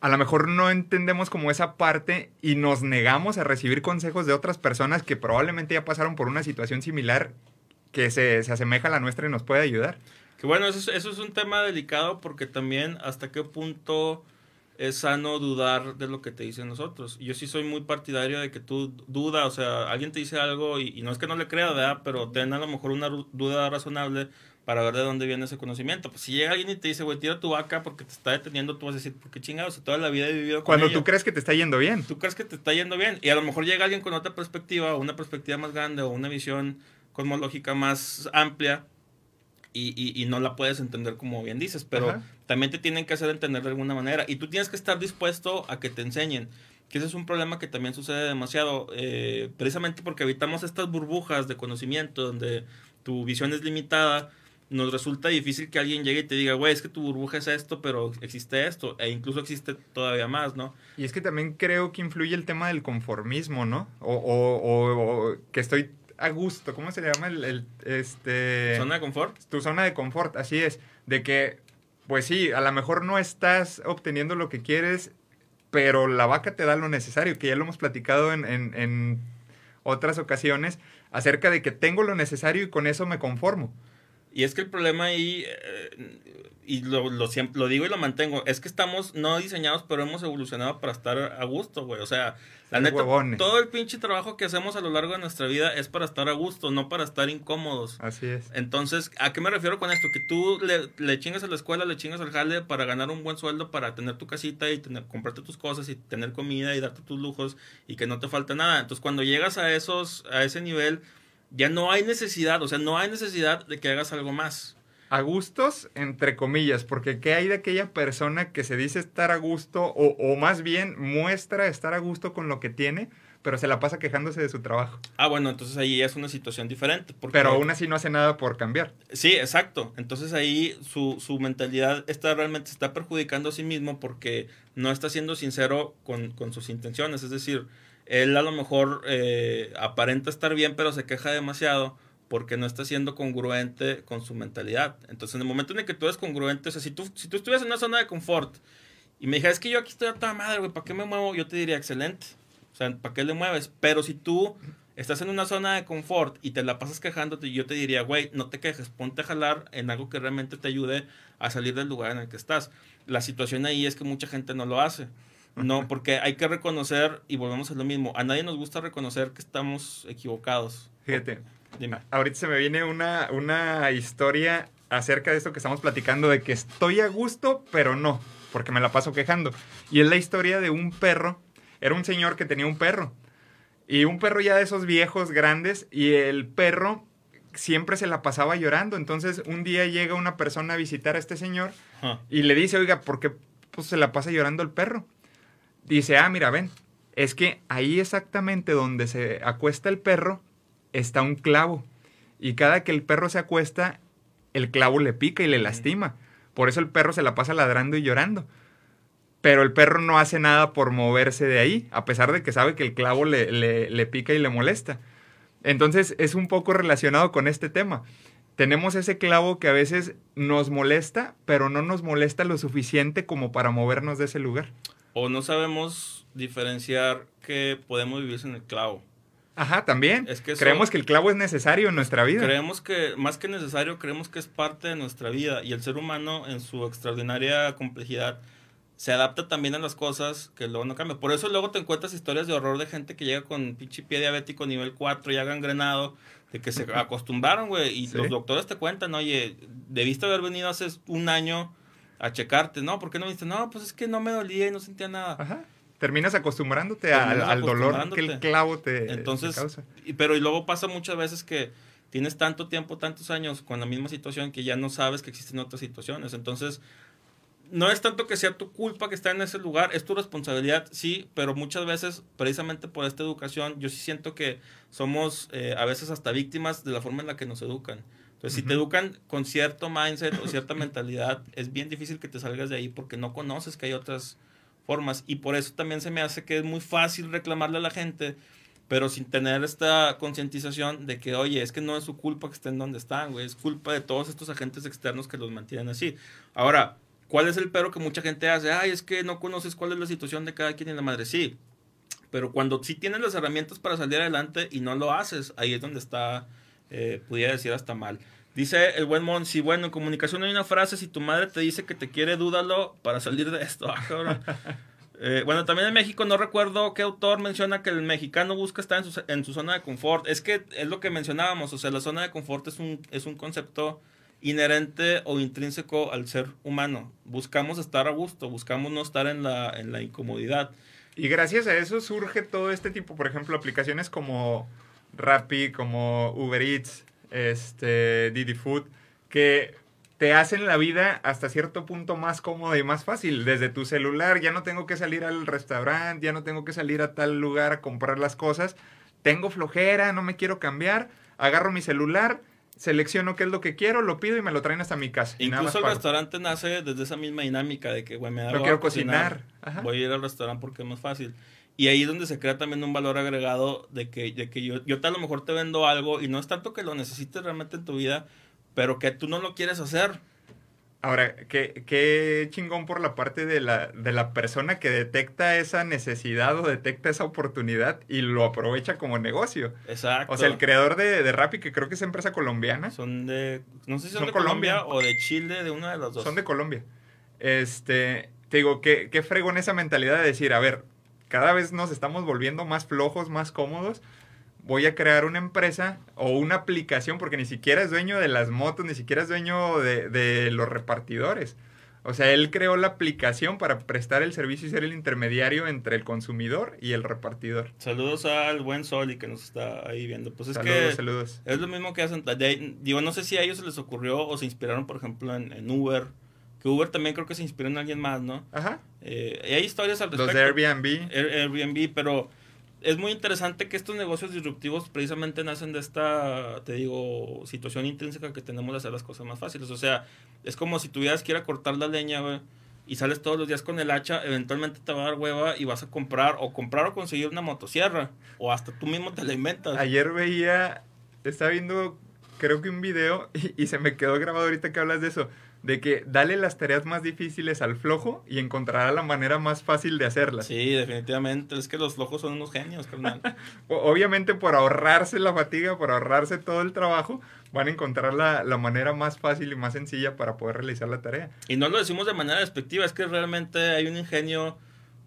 B: a lo mejor no entendemos como esa parte y nos negamos a recibir consejos de otras personas que probablemente ya pasaron por una situación similar que se, asemeja a la nuestra y nos puede ayudar.
A: Que bueno, eso es, eso es un tema delicado porque también hasta qué punto es sano dudar de lo que te dicen nosotros. Yo sí soy muy partidario de que tú duda, o sea, alguien te dice algo y, y no es que no le crea, ¿verdad? Pero ten a lo mejor una duda razonable para ver de dónde viene ese conocimiento. Pues si llega alguien y te dice, güey, tira tu vaca porque te está deteniendo, tú vas a decir, ¿por qué chingados? Toda la vida he vivido con
B: Cuando tú crees que te está yendo bien.
A: Tú crees que te está yendo bien. Y a lo mejor llega alguien con otra perspectiva, o una perspectiva más grande, o una visión cosmológica más amplia, y, y, no la puedes entender como bien dices, pero también te tienen que hacer entender de alguna manera. Y tú tienes que estar dispuesto a que te enseñen. Que ese es un problema que también sucede demasiado, eh, precisamente porque habitamos estas burbujas de conocimiento donde tu visión es limitada nos resulta difícil que alguien llegue y te diga, güey, es que tu burbuja es esto, pero existe esto, e incluso existe todavía más, ¿no?
B: Y es que también creo que influye el tema del conformismo, ¿no? O, o, que estoy a gusto, ¿cómo se le llama? El, este...
A: ¿Zona de confort?
B: Tu zona de confort, así es, de que, pues sí, a lo mejor no estás obteniendo lo que quieres, pero la vaca te da lo necesario, que ya lo hemos platicado en, en, en otras ocasiones, acerca de que tengo lo necesario y con eso me conformo.
A: Y es que el problema ahí, eh, y lo, lo, siempre, lo digo y lo mantengo, es que estamos no diseñados, pero hemos evolucionado para estar a gusto, güey. O sea, la neta, todo el pinche trabajo que hacemos a lo largo de nuestra vida es para estar a gusto, no para estar incómodos.
B: Así es.
A: Entonces, ¿a qué me refiero con esto? Que tú le, le chingas a la escuela, le chingas al jale para ganar un buen sueldo, para tener tu casita y tener, comprarte tus cosas y tener comida y darte tus lujos y que no te falte nada. Entonces, cuando llegas a esos, a ese nivel ya no hay necesidad, o sea, no hay necesidad de que hagas algo más.
B: A gustos, entre comillas, porque ¿qué hay de aquella persona que se dice estar a gusto o, o más bien muestra estar a gusto con lo que tiene, pero se la pasa quejándose de su trabajo?
A: Ah, bueno, entonces ahí es una situación diferente.
B: pero aún así no hace nada por cambiar.
A: Sí, exacto. Entonces ahí su, su mentalidad está realmente está perjudicando a sí mismo porque no está siendo sincero con, con sus intenciones. Es decir, él a lo mejor eh, aparenta estar bien, pero se queja demasiado porque no está siendo congruente con su mentalidad. Entonces, en el momento en el que tú eres congruente, o sea, si tú, si tú estuvieras en una zona de confort y me dijeras, es que yo aquí estoy a toda madre, güey, ¿para qué me muevo? Yo te diría, excelente. O sea, ¿para qué le mueves? Pero si tú estás en una zona de confort y te la pasas quejándote, yo te diría, güey, no te quejes, ponte a jalar en algo que realmente te ayude a salir del lugar en el que estás. La situación ahí es que mucha gente no lo hace. No, porque hay que reconocer, y volvemos a lo mismo, a nadie nos gusta reconocer que estamos equivocados.
B: Fíjate, Dime. ahorita se me viene una, una historia acerca de esto que estamos platicando, de que estoy a gusto, pero no, porque me la paso quejando. Y es la historia de un perro, era un señor que tenía un perro, y un perro ya de esos viejos grandes, y el perro siempre se la pasaba llorando. Entonces un día llega una persona a visitar a este señor y le dice, oiga, ¿por qué pues, se la pasa llorando el perro? Dice, ah, mira, ven, es que ahí exactamente donde se acuesta el perro está un clavo. Y cada que el perro se acuesta, el clavo le pica y le lastima. Por eso el perro se la pasa ladrando y llorando. Pero el perro no hace nada por moverse de ahí, a pesar de que sabe que el clavo le, le, pica y le molesta. Entonces es un poco relacionado con este tema. Tenemos ese clavo que a veces nos molesta, pero no nos molesta lo suficiente como para movernos de ese lugar
A: o no sabemos diferenciar que podemos vivir sin el clavo.
B: Ajá, también. Es que creemos que el clavo es necesario en nuestra vida.
A: Creemos que, más que necesario, creemos que es parte de nuestra vida. Y el ser humano, en su extraordinaria complejidad, se adapta también a las cosas que luego no cambian. Por eso luego te encuentras historias de horror de gente que llega con pinche pie diabético nivel 4, ya gangrenado, De que se acostumbraron, güey. Y
B: Sí.
A: los doctores te cuentan, oye, debiste haber venido hace un año a checarte. No, ¿por qué no viniste? No, pues es que no me dolía y no sentía nada.
B: Ajá. Terminas acostumbrándote al, dolor que el clavo te,
A: Entonces,
B: te causa.
A: y- pero y luego pasa muchas veces que tienes tanto tiempo, tantos años con la misma situación que ya no sabes que existen otras situaciones. Entonces, no es tanto que sea tu culpa que está en ese lugar, es tu responsabilidad, sí, pero muchas veces, precisamente por esta educación, yo sí siento que somos eh, a veces hasta víctimas de la forma en la que nos educan. Entonces, si te educan con cierto mindset o cierta mentalidad, es bien difícil que te salgas de ahí porque no conoces que hay otras formas. Y por eso también se me hace que es muy fácil reclamarle a la gente, pero sin tener esta concientización de que, oye, es que no es su culpa que estén donde están, güey, es culpa de todos estos agentes externos que los mantienen así. Ahora, ¿cuál es el pero que mucha gente hace? Ay, es que no conoces cuál es la situación de cada quien en la madre. Sí, pero cuando sí tienes las herramientas para salir adelante y no lo haces, ahí es donde está, eh, pudiera decir hasta mal. Dice el buen Mon, si bueno, en comunicación hay una frase, si tu madre te dice que te quiere, dúdalo para salir de esto. Ah, cabrón. Eh, bueno, también en México no recuerdo qué autor menciona que el mexicano busca estar en su, en su zona de confort. Es que es lo que mencionábamos, o sea, la zona de confort es un, es un concepto inherente o intrínseco al ser humano. Buscamos estar a gusto, buscamos no estar en la, en la incomodidad.
B: Y gracias a eso surge todo este tipo, por ejemplo, aplicaciones como Rappi, como Uber Eats, este, Didi Food, que te hacen la vida hasta cierto punto más cómoda y más fácil. Desde tu celular ya no tengo que salir al restaurante, ya no tengo que salir a tal lugar a comprar las cosas. Tengo flojera, no me quiero cambiar, agarro mi celular, selecciono qué es lo que quiero, lo pido y me lo traen hasta mi casa.
A: Incluso el
B: pago.
A: restaurante nace desde esa misma dinámica de que, güey, me da
B: No quiero cocinar.
A: Voy a ir al restaurante porque es más fácil. Y ahí es donde se crea también un valor agregado de que, de que yo, yo a lo mejor te vendo algo y no es tanto que lo necesites realmente en tu vida, pero que tú no lo quieres hacer.
B: Ahora, qué, qué chingón por la parte de la, de la persona que detecta esa necesidad o detecta esa oportunidad y lo aprovecha como negocio.
A: Exacto.
B: O sea, el creador de, de Rappi, que creo que es empresa colombiana,
A: Son de, no sé si son,
B: Son
A: de Colombia,
B: Colombia.
A: o de Chile, de una de las dos.
B: son de Colombia. Este, te digo, qué, qué fregón esa mentalidad de decir, a ver, cada vez nos estamos volviendo más flojos, más cómodos. Voy a crear una empresa o una aplicación, porque ni siquiera es dueño de las motos, ni siquiera es dueño de, de los repartidores. O sea, él creó la aplicación para prestar el servicio y ser el intermediario entre el consumidor y el repartidor.
A: Saludos al buen Soli que nos está ahí viendo. Pues es
B: saludos,
A: que
B: saludos.
A: es lo mismo que hacen. de digo, no sé si a ellos se les ocurrió o se inspiraron, por ejemplo, en, en Uber. Que Uber también creo que se inspiró en alguien más, ¿no?
B: Ajá.
A: Eh, hay historias al
B: Los
A: respecto.
B: de Airbnb.
A: Air- Airbnb, pero es muy interesante que estos negocios disruptivos precisamente nacen de esta, te digo, situación intrínseca que tenemos de hacer las cosas más fáciles. O sea, es como si tuvieras que ir a cortar la leña, güey, y sales todos los días con el hacha, eventualmente te va a dar hueva y vas a comprar, o comprar o conseguir una motosierra, o hasta tú mismo te la inventas.
B: Ayer veía, estaba viendo, creo que un video, y, y se me quedó grabado ahorita que hablas de eso, de que dale las tareas más difíciles al flojo y encontrará la manera más fácil de hacerlas.
A: Sí, definitivamente. Es que los flojos son unos genios, carnal.
B: Obviamente por ahorrarse la fatiga, por ahorrarse todo el trabajo, van a encontrar la, la manera más fácil y más sencilla para poder realizar la tarea.
A: Y no lo decimos de manera despectiva, es que realmente hay un ingenio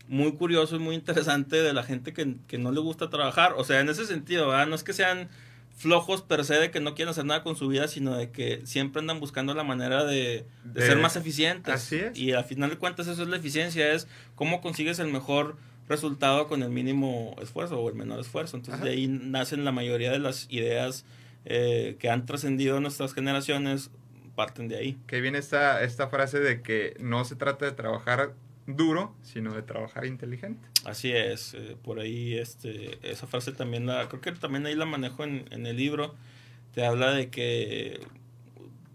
A: muy curioso y muy interesante de la gente que, que no le gusta trabajar. O sea, en ese sentido, ¿verdad? No es que sean flojos per se de que no quieren hacer nada con su vida, sino de que siempre andan buscando la manera de, de
B: De-
A: ser más eficientes.
B: Así es.
A: Y al final de cuentas eso es la eficiencia, es cómo consigues el mejor resultado con el mínimo esfuerzo o el menor esfuerzo. Entonces
B: Ajá.
A: de ahí nacen la mayoría de las ideas eh, que han trascendido en nuestras generaciones, parten de ahí.
B: Que viene esta, esta frase de que no se trata de trabajar duro, sino de trabajar inteligente.
A: Así es, eh, por ahí este, esa frase también la, creo que también ahí la manejo en, en el libro, te habla de que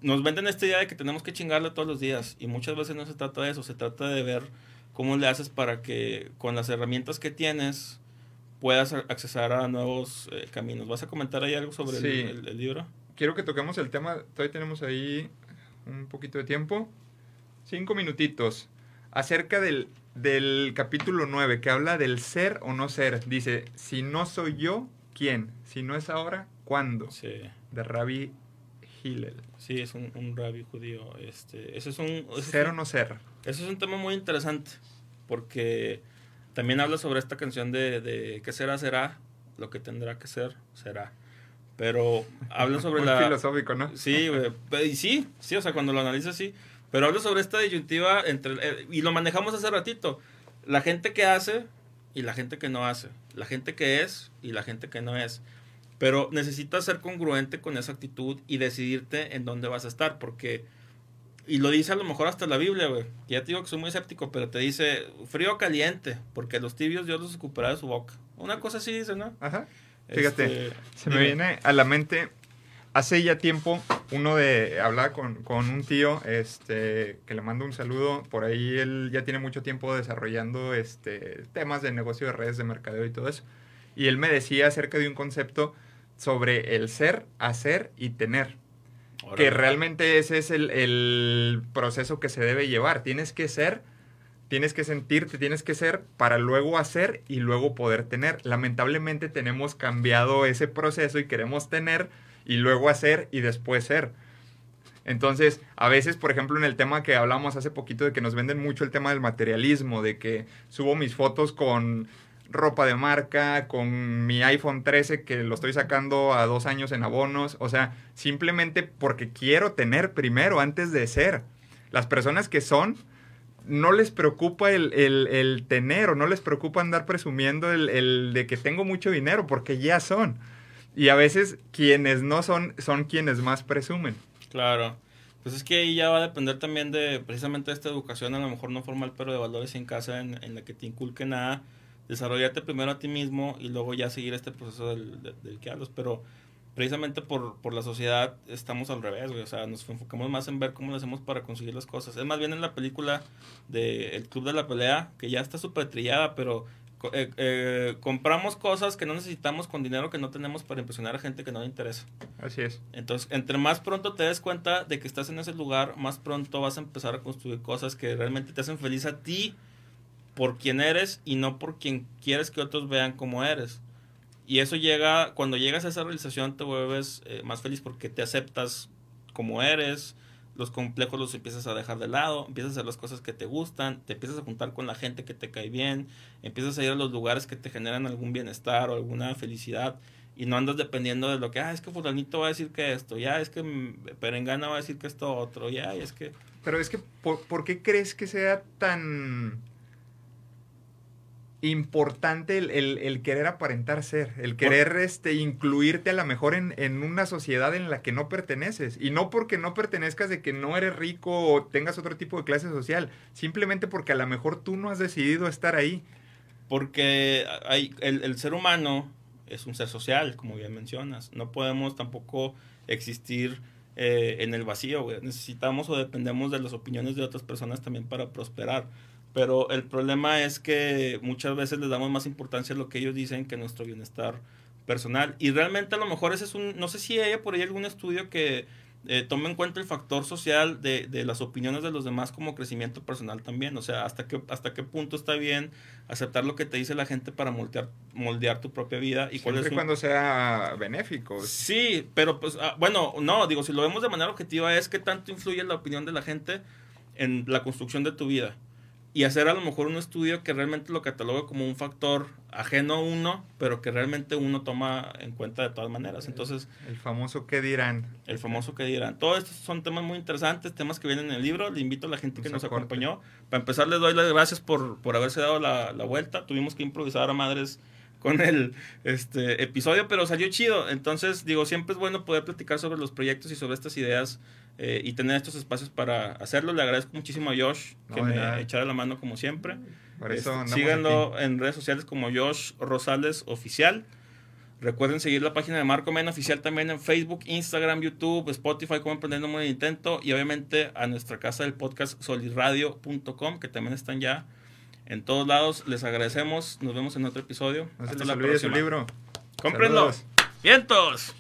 A: nos venden esta idea de que tenemos que chingarle todos los días y muchas veces no se trata de eso, se trata de ver cómo le haces para que con las herramientas que tienes puedas accesar a nuevos eh, caminos. ¿Vas a comentar ahí algo sobre el-
B: Sí.
A: el, el libro?
B: quiero que toquemos el tema, todavía tenemos ahí un poquito de tiempo, cinco minutitos, acerca del, del capítulo 9, que habla del ser o no ser. Dice, si no soy yo, ¿quién? Si no es ahora, ¿cuándo?
A: Sí,
B: De Rabbi Hillel.
A: sí, es un, un rabbi judío. Este, ese es un...
B: Ser o no ser.
A: Ese es un tema muy interesante porque también habla sobre esta canción de, de ¿qué será, será? Lo que tendrá que ser, será. Pero habla sobre
B: Muy
A: la...
B: filosófico, ¿no?
A: Sí, Y sí, sí, o sea, cuando lo analizas, sí. Pero habla sobre esta disyuntiva entre... eh, y lo manejamos hace ratito. La gente que hace y la gente que no hace. La gente que es y la gente que no es. Pero necesitas ser congruente con esa actitud y decidirte en dónde vas a estar. Porque... Y lo dice a lo mejor hasta la Biblia, güey. Ya te digo que soy muy escéptico, pero te dice frío o caliente. Porque los tibios Dios los escupará de su boca. Una cosa así dice, ¿no?
B: Ajá. Fíjate,
A: Este,
B: se me
A: dime.
B: viene a la mente, hace ya tiempo, uno de, hablaba con, con un tío, este, que le mando un saludo, por ahí él ya tiene mucho tiempo desarrollando, este, temas de negocio de redes de mercadeo y todo eso, y él me decía acerca de un concepto sobre el ser, hacer y tener, que realmente ese es el, el proceso que se debe llevar, tienes que ser, tienes que sentirte, tienes que ser para luego hacer y luego poder tener. Lamentablemente tenemos cambiado ese proceso y queremos tener y luego hacer y después ser. Entonces, a veces, por ejemplo, en el tema que hablamos hace poquito de que nos venden mucho el tema del materialismo, de que subo mis fotos con ropa de marca, con mi iPhone 13 que lo estoy sacando a dos años en abonos, o sea, simplemente porque quiero tener primero antes de ser. Las personas que son, no les preocupa el, el- tener o no les preocupa andar presumiendo el, el de que tengo mucho dinero porque ya son. Y a veces quienes no son, son quienes más presumen.
A: Claro. Pues es que ahí ya va a depender también de precisamente esta educación, a lo mejor no formal, pero de valores en casa en, en la que te inculquen a desarrollarte primero a ti mismo y luego ya seguir este proceso del, del- que hablas. Pero precisamente por, por la sociedad estamos al revés, güey. O sea, nos enfocamos más en ver cómo lo hacemos para conseguir las cosas. Es más bien en la película de El Club de la Pelea, que ya está súper trillada, pero eh, eh, compramos cosas que no necesitamos con dinero que no tenemos para impresionar a gente que no le interesa.
B: Así es.
A: Entonces, entre más pronto te des cuenta de que estás en ese lugar, más pronto vas a empezar a construir cosas que realmente te hacen feliz a ti por quien eres y no por quien quieres que otros vean cómo eres. Y eso llega, cuando llegas a esa realización te vuelves eh, más feliz porque te aceptas como eres, los complejos los empiezas a dejar de lado, empiezas a hacer las cosas que te gustan, te empiezas a juntar con la gente que te cae bien, empiezas a ir a los lugares que te generan algún bienestar o alguna felicidad y no andas dependiendo de lo que, ah, es que fulanito va a decir que esto, ya es que Perengana va a decir que esto otro, ya es que...
B: Pero es que, ¿por, por qué crees que sea tan importante el, el- el querer aparentar ser? El querer este, incluirte a lo mejor en, en una sociedad en la que no perteneces. Y no porque no pertenezcas de que no eres rico o tengas otro tipo de clase social. Simplemente porque a lo mejor tú no has decidido estar ahí.
A: Porque hay, el, el ser humano es un ser social, como bien mencionas. No podemos tampoco existir eh, en el vacío, güey. Necesitamos o dependemos de las opiniones de otras personas también para prosperar. Pero el problema es que muchas veces les damos más importancia a lo que ellos dicen que a nuestro bienestar personal. Y realmente a lo mejor ese es un, no sé si hay por ahí algún estudio que eh, tome en cuenta el factor social de, de las opiniones de los demás como crecimiento personal también. O sea, hasta qué, hasta qué punto está bien aceptar lo que te dice la gente para moldear, moldear tu propia vida. y cuál
B: Siempre
A: es
B: y
A: un-
B: cuando sea benéfico.
A: Sí, pero pues, ah, bueno, no, digo, si lo vemos de manera objetiva es que tanto influye la opinión de la gente en la construcción de tu vida. Y hacer a lo mejor un estudio que realmente lo catalogue como un factor ajeno a uno, pero que realmente uno toma en cuenta de todas maneras. Entonces,
B: El famoso ¿qué dirán?
A: el famoso que dirán. Todos estos son temas muy interesantes, temas que vienen en el libro. Le invito a la gente que nos acompañó. Para empezar, les doy las gracias por, por haberse dado la, la vuelta. Tuvimos que improvisar a madres con el este episodio, pero salió chido. Entonces, digo, siempre es bueno poder platicar sobre los proyectos y sobre estas ideas eh, y tener estos espacios para hacerlo. Le agradezco muchísimo a Josh que
B: No,
A: me
B: nada.
A: echara la mano como siempre.
B: Por eso
A: Este, síganlo
B: aquí.
A: en redes sociales como Josh Rosales Oficial. Recuerden seguir la página de Marco Men Oficial también en Facebook, Instagram, YouTube, Spotify, como Emprendiendo Muy Intento. Y obviamente a nuestra casa del podcast solirradio.com, que también están ya en todos lados. Les agradecemos. Nos vemos en otro episodio.
B: No se
A: Hasta
B: les olvide su libro.
A: ¡Cómprenlo! ¡Vientos!